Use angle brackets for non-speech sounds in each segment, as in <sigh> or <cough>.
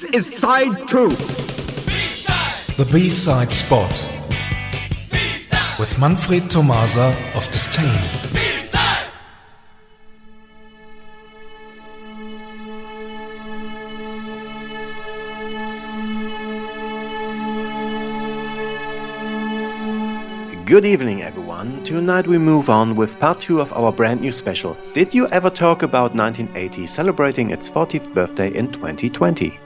This is side two. The B-side spot with Manfred Tomasa of Disdain. Good evening, everyone. Tonight we move on with part 2 of our brand new special. Did you ever talk about 1980 celebrating its 40th birthday in 2020?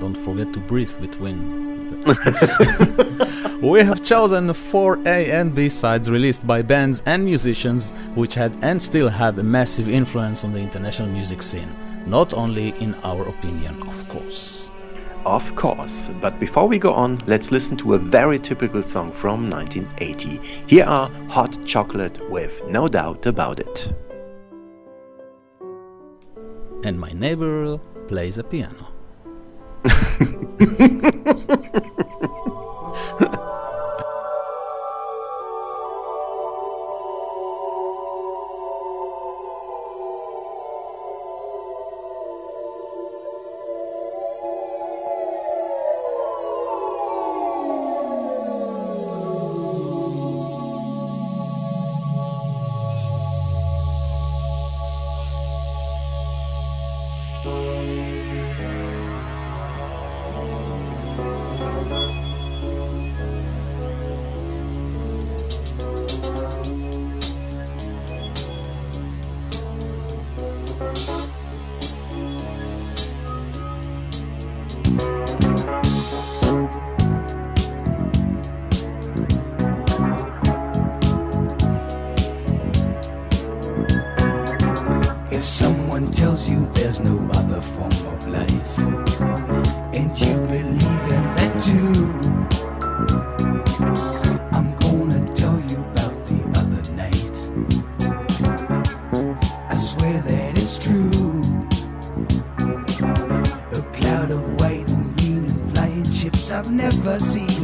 Don't forget to breathe between. <laughs> we have chosen four A and B sides released by bands and musicians which had and still have a massive influence on the international music scene. Not only in our opinion, of course. Of course, but before we go on, let's listen to a very typical song from 1980. Here are Hot Chocolate with No Doubt About It. And my neighbor plays a piano. There's <laughs> no other form of life, and you believe in that too, I'm gonna tell you about the other night. I swear that it's true. A cloud of white and green and flying ships I've never seen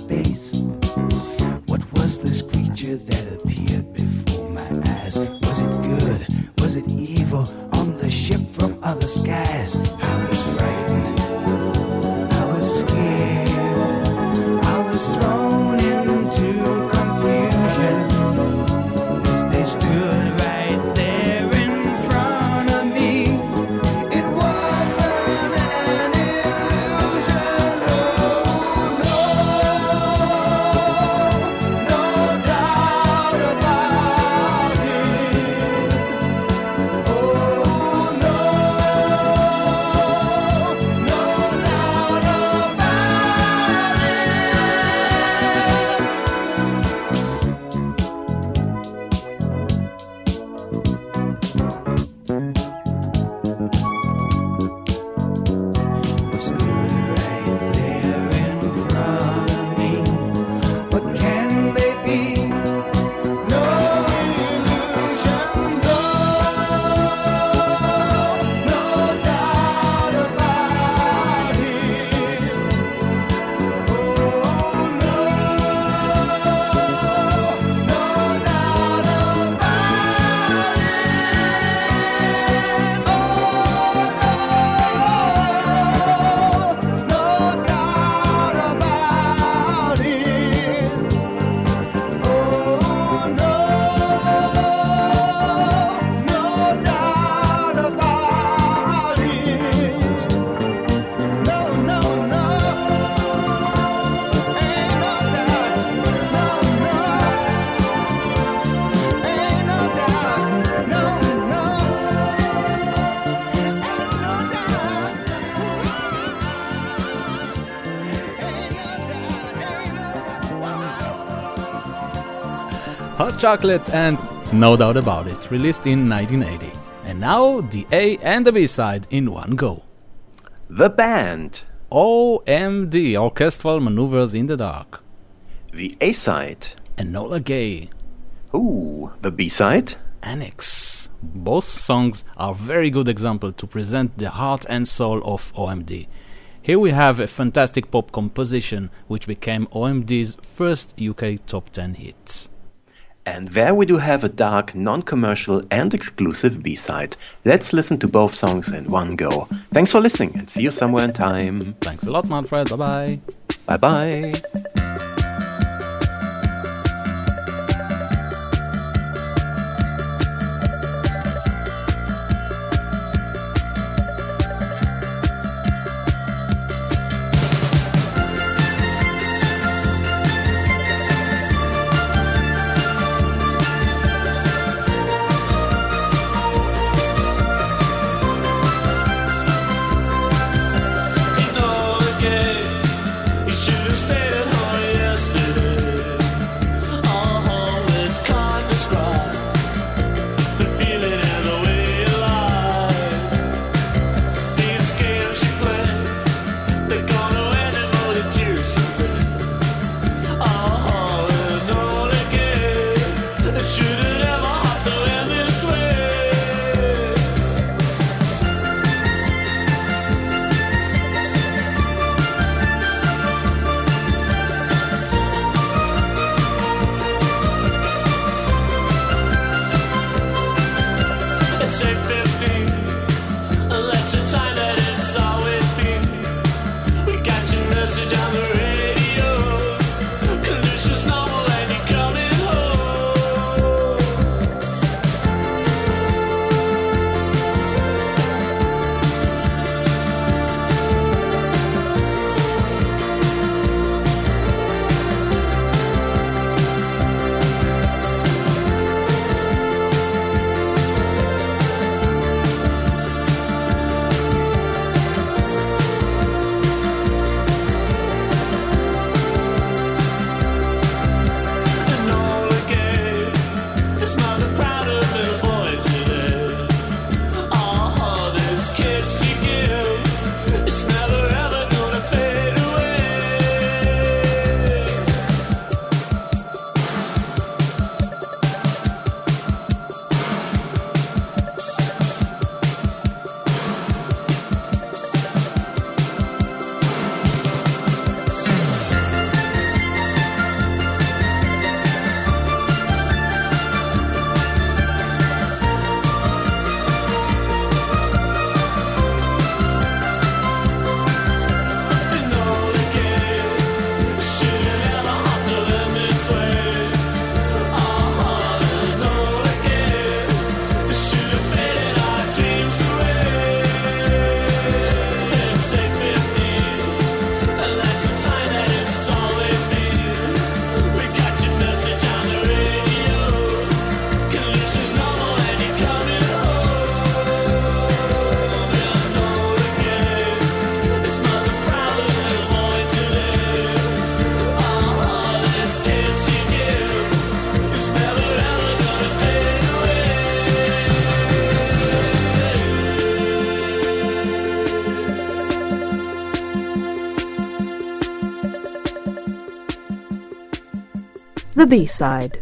from outer Hot Chocolate and No Doubt About It, released in 1980. And now the A and the B side in one go. The band. OMD, Orchestral Manoeuvres in the Dark. The A side. Enola Gay. Ooh, the B side. Annex. Both songs are very good example to present the heart and soul of OMD. Here we have a fantastic pop composition which became OMD's first UK top 10 hits. And there we do have a dark, non commercial, and exclusive B side. Let's listen to both songs in one go. Thanks for listening and see you somewhere in time. Thanks a lot, Manfred. Bye bye. Bye bye. B-side